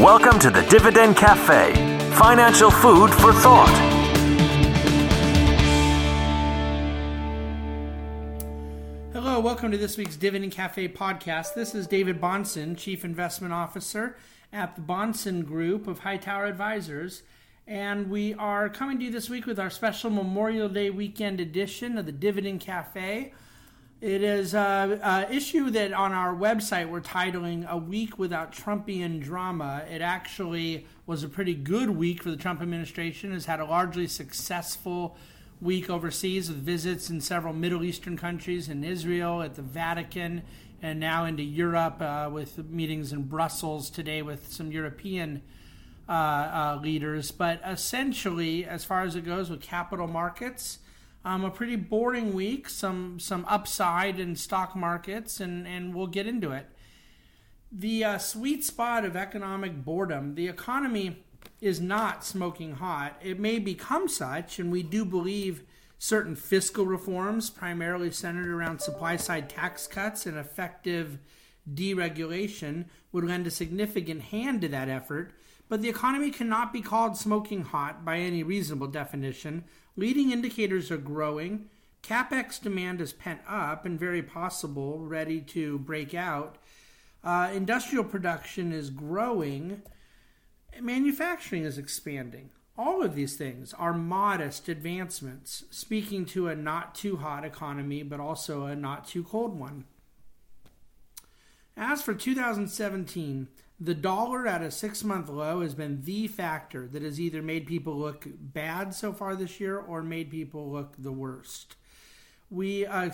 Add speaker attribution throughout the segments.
Speaker 1: Welcome to the Dividend Cafe, financial food for thought.
Speaker 2: Hello, welcome to this week's Dividend Cafe podcast. This is David Bahnsen, Chief Investment Officer at the Bahnsen Group of Hightower Advisors. And we are coming to you this week with our special Memorial Day weekend edition of the Dividend Cafe. It is an issue that on our website we're titling A Week Without Trumpian Drama. It actually was a pretty good week for the Trump administration, has had a largely successful week overseas with visits in several Middle Eastern countries, in Israel, at the Vatican, and now into Europe uh, with meetings in Brussels today with some European uh, uh, leaders. But essentially, as far as it goes with capital markets, um, a pretty boring week, some some upside in stock markets, and, and we'll get into it. The uh, sweet spot of economic boredom, the economy is not smoking hot. It may become such, and we do believe certain fiscal reforms, primarily centered around supply side tax cuts and effective deregulation, would lend a significant hand to that effort. But the economy cannot be called smoking hot by any reasonable definition. Leading indicators are growing. CapEx demand is pent up and very possible ready to break out. Uh, industrial production is growing. Manufacturing is expanding. All of these things are modest advancements, speaking to a not too hot economy, but also a not too cold one. As for 2017, the dollar at a six month low has been the factor that has either made people look bad so far this year or made people look the worst. We, uh,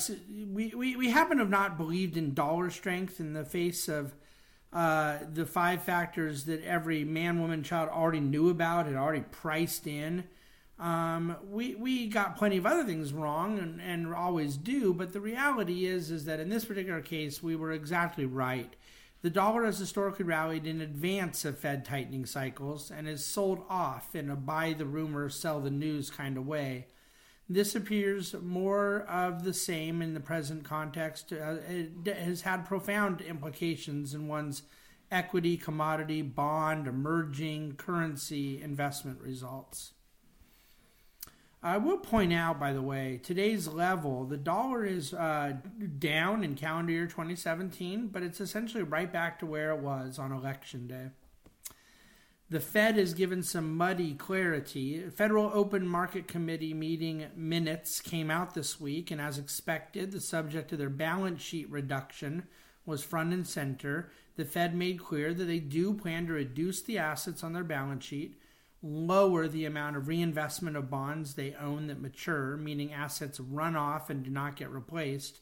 Speaker 2: we, we, we happen to have not believed in dollar strength in the face of uh, the five factors that every man, woman, child already knew about and already priced in. Um, we we got plenty of other things wrong and, and always do, but the reality is is that in this particular case we were exactly right. The dollar has historically rallied in advance of Fed tightening cycles and is sold off in a buy the rumor, sell the news kind of way. This appears more of the same in the present context. Uh, it has had profound implications in one's equity, commodity, bond, emerging currency investment results. I will point out, by the way, today's level, the dollar is uh, down in calendar year 2017, but it's essentially right back to where it was on election day. The Fed has given some muddy clarity. Federal Open Market Committee meeting minutes came out this week, and as expected, the subject of their balance sheet reduction was front and center. The Fed made clear that they do plan to reduce the assets on their balance sheet lower the amount of reinvestment of bonds they own that mature, meaning assets run off and do not get replaced.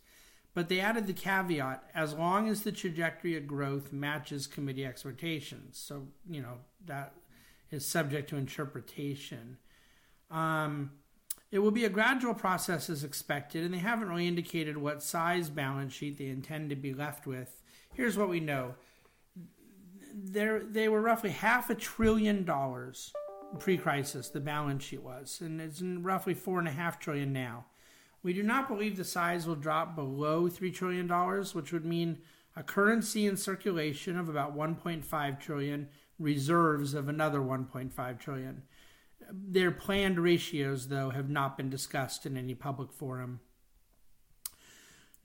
Speaker 2: But they added the caveat as long as the trajectory of growth matches committee expectations. So, you know, that is subject to interpretation. Um, it will be a gradual process as expected, and they haven't really indicated what size balance sheet they intend to be left with. Here's what we know. There, they were roughly half a trillion dollars pre-crisis the balance sheet was, and it's roughly four and a half trillion now. We do not believe the size will drop below three trillion dollars, which would mean a currency in circulation of about 1.5 trillion, reserves of another 1.5 trillion. Their planned ratios, though, have not been discussed in any public forum.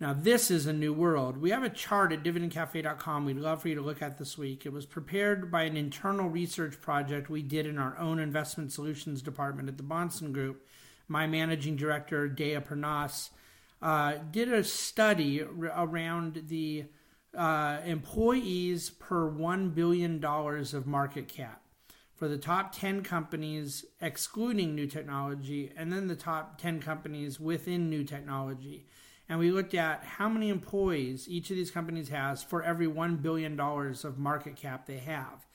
Speaker 2: Now, this is a new world. We have a chart at dividendcafe.com we'd love for you to look at this week. It was prepared by an internal research project we did in our own investment solutions department at the Bahnsen Group. My managing director, Dea Pernas, uh, did a study around the uh, employees per $1 billion of market cap for the top 10 companies excluding new technology and then the top 10 companies within new technology and we looked at how many employees each of these companies has for every $1 billion of market cap they have.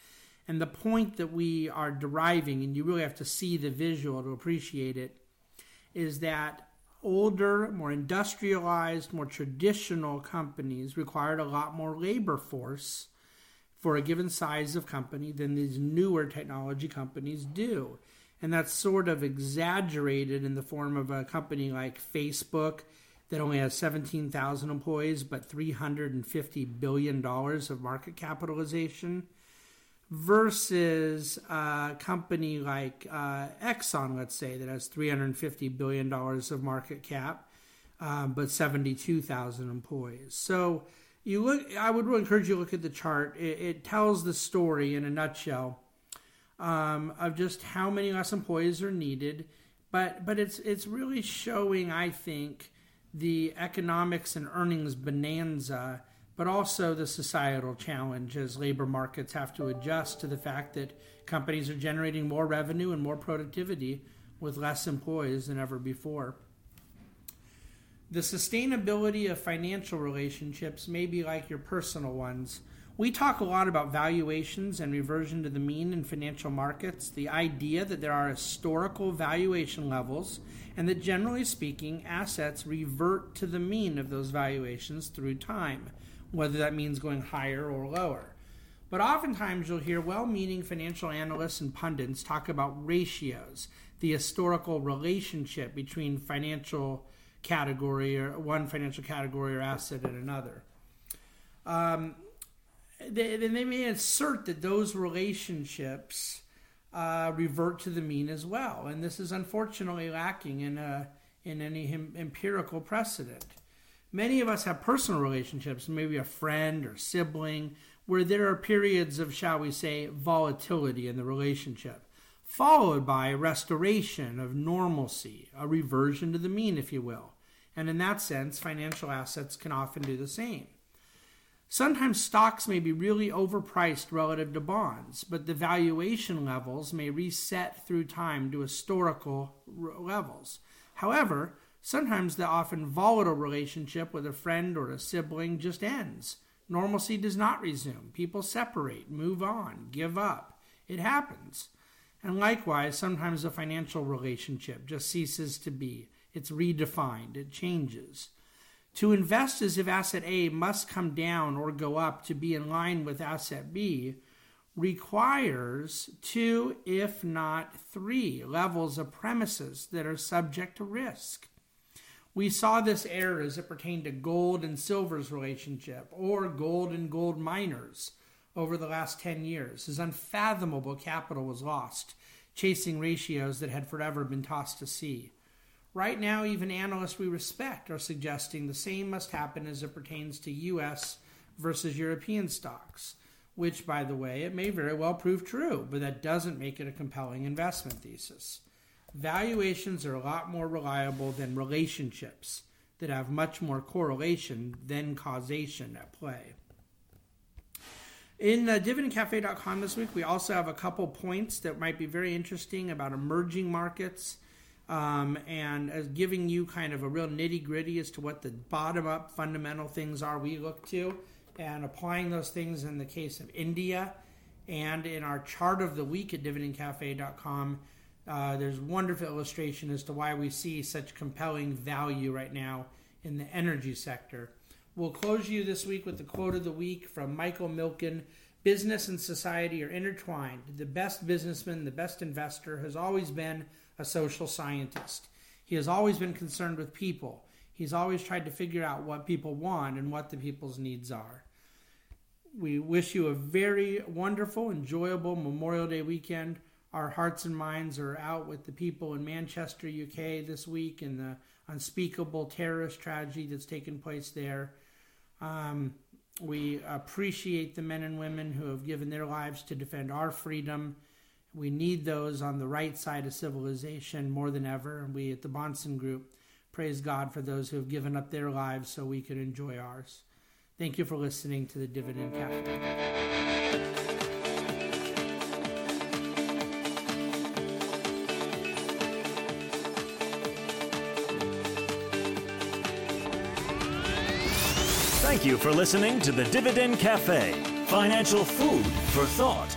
Speaker 2: And the point that we are deriving, and you really have to see the visual to appreciate it, is that older, more industrialized, more traditional companies required a lot more labor force for a given size of company than these newer technology companies do. And that's sort of exaggerated in the form of a company like Facebook that only has 17,000 employees but $350 billion of market capitalization. versus a company like uh, Exxon, let's say, that has $350 billion of market cap, um, but 72,000 employees. So you look, I would really encourage you to look at the chart. It, it tells the story in a nutshell um, of just how many less employees are needed, but but it's it's really showing, I think, the economics and earnings bonanza but also the societal challenge as labor markets have to adjust to the fact that companies are generating more revenue and more productivity with less employees than ever before. The sustainability of financial relationships may be like your personal ones. We talk a lot about valuations and reversion to the mean in financial markets, the idea that there are historical valuation levels, and that generally speaking, assets revert to the mean of those valuations through time whether that means going higher or lower. But oftentimes you'll hear well meaning financial analysts and pundits talk about ratios, the historical relationship between financial category or one financial category or asset and another. Um, they, they may assert that those relationships uh, revert to the mean as well, and this is unfortunately lacking in a, in any empirical precedent. Many of us have personal relationships, maybe a friend or sibling, where there are periods of, shall we say, volatility in the relationship, followed by restoration of normalcy, a reversion to the mean, if you will. And in that sense, financial assets can often do the same. Sometimes stocks may be really overpriced relative to bonds, but the valuation levels may reset through time to historical levels. However, Sometimes the often volatile relationship with a friend or a sibling just ends. Normalcy does not resume. People separate, move on, give up. It happens. And likewise, sometimes a financial relationship just ceases to be. It's redefined, it changes. To invest as if asset A must come down or go up to be in line with asset B requires two, if not three, levels of premises that are subject to risk. We saw this error as it pertained to gold and silver's relationship, or gold and gold miners over the last 10 years, as unfathomable capital was lost, chasing ratios that had forever been tossed to sea. Right now, even analysts we respect are suggesting the same must happen as it pertains to U.S. versus European stocks, which, by the way, it may very well prove true, but that doesn't make it a compelling investment thesis valuations are a lot more reliable than relationships that have much more correlation than causation at play. In uh, dividendcafe.com this week, we also have a couple points that might be very interesting about emerging markets um, and as giving you kind of a real nitty gritty as to what the bottom up fundamental things are we look to and applying those things in the case of India and in our chart of the week at dividendcafe.com uh, there's wonderful illustration as to why we see such compelling value right now in the energy sector. We'll close you this week with the quote of the week from Michael Milken Business and society are intertwined. The best businessman, the best investor, has always been a social scientist. He has always been concerned with people. He's always tried to figure out what people want and what the people's needs are. We wish you a very wonderful, enjoyable Memorial Day weekend our hearts and minds are out with the people in Manchester, UK this week and the unspeakable terrorist tragedy that's taken place there. Um, we appreciate the men and women who have given their lives to defend our freedom. We need those on the right side of civilization more than ever. And we at the Bahnsen Group praise God for those who have given up their lives so we could enjoy ours. Thank you for listening to the Dividend Cafe.
Speaker 1: Thank you for listening to the Dividend Cafe, financial food for thought.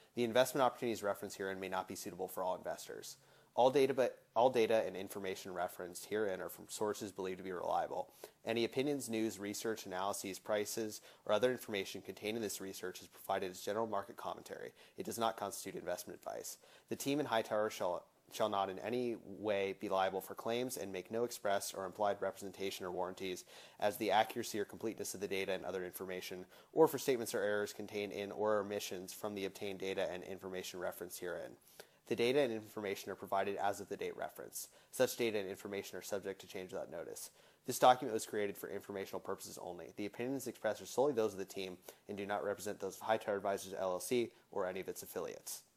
Speaker 3: The investment opportunities referenced herein may not be suitable for all investors. All data, but all data and information referenced herein are from sources believed to be reliable. Any opinions, news, research, analyses, prices, or other information contained in this research is provided as general market commentary. It does not constitute investment advice. The team in Hightower shall shall not in any way be liable for claims and make no express or implied representation or warranties as the accuracy or completeness of the data and other information, or for statements or errors contained in or omissions from the obtained data and information referenced herein. The data and information are provided as of the date referenced. Such data and information are subject to change without notice. This document was created for informational purposes only. The opinions expressed are solely those of the team and do not represent those of High Hightower Advisors LLC or any of its affiliates.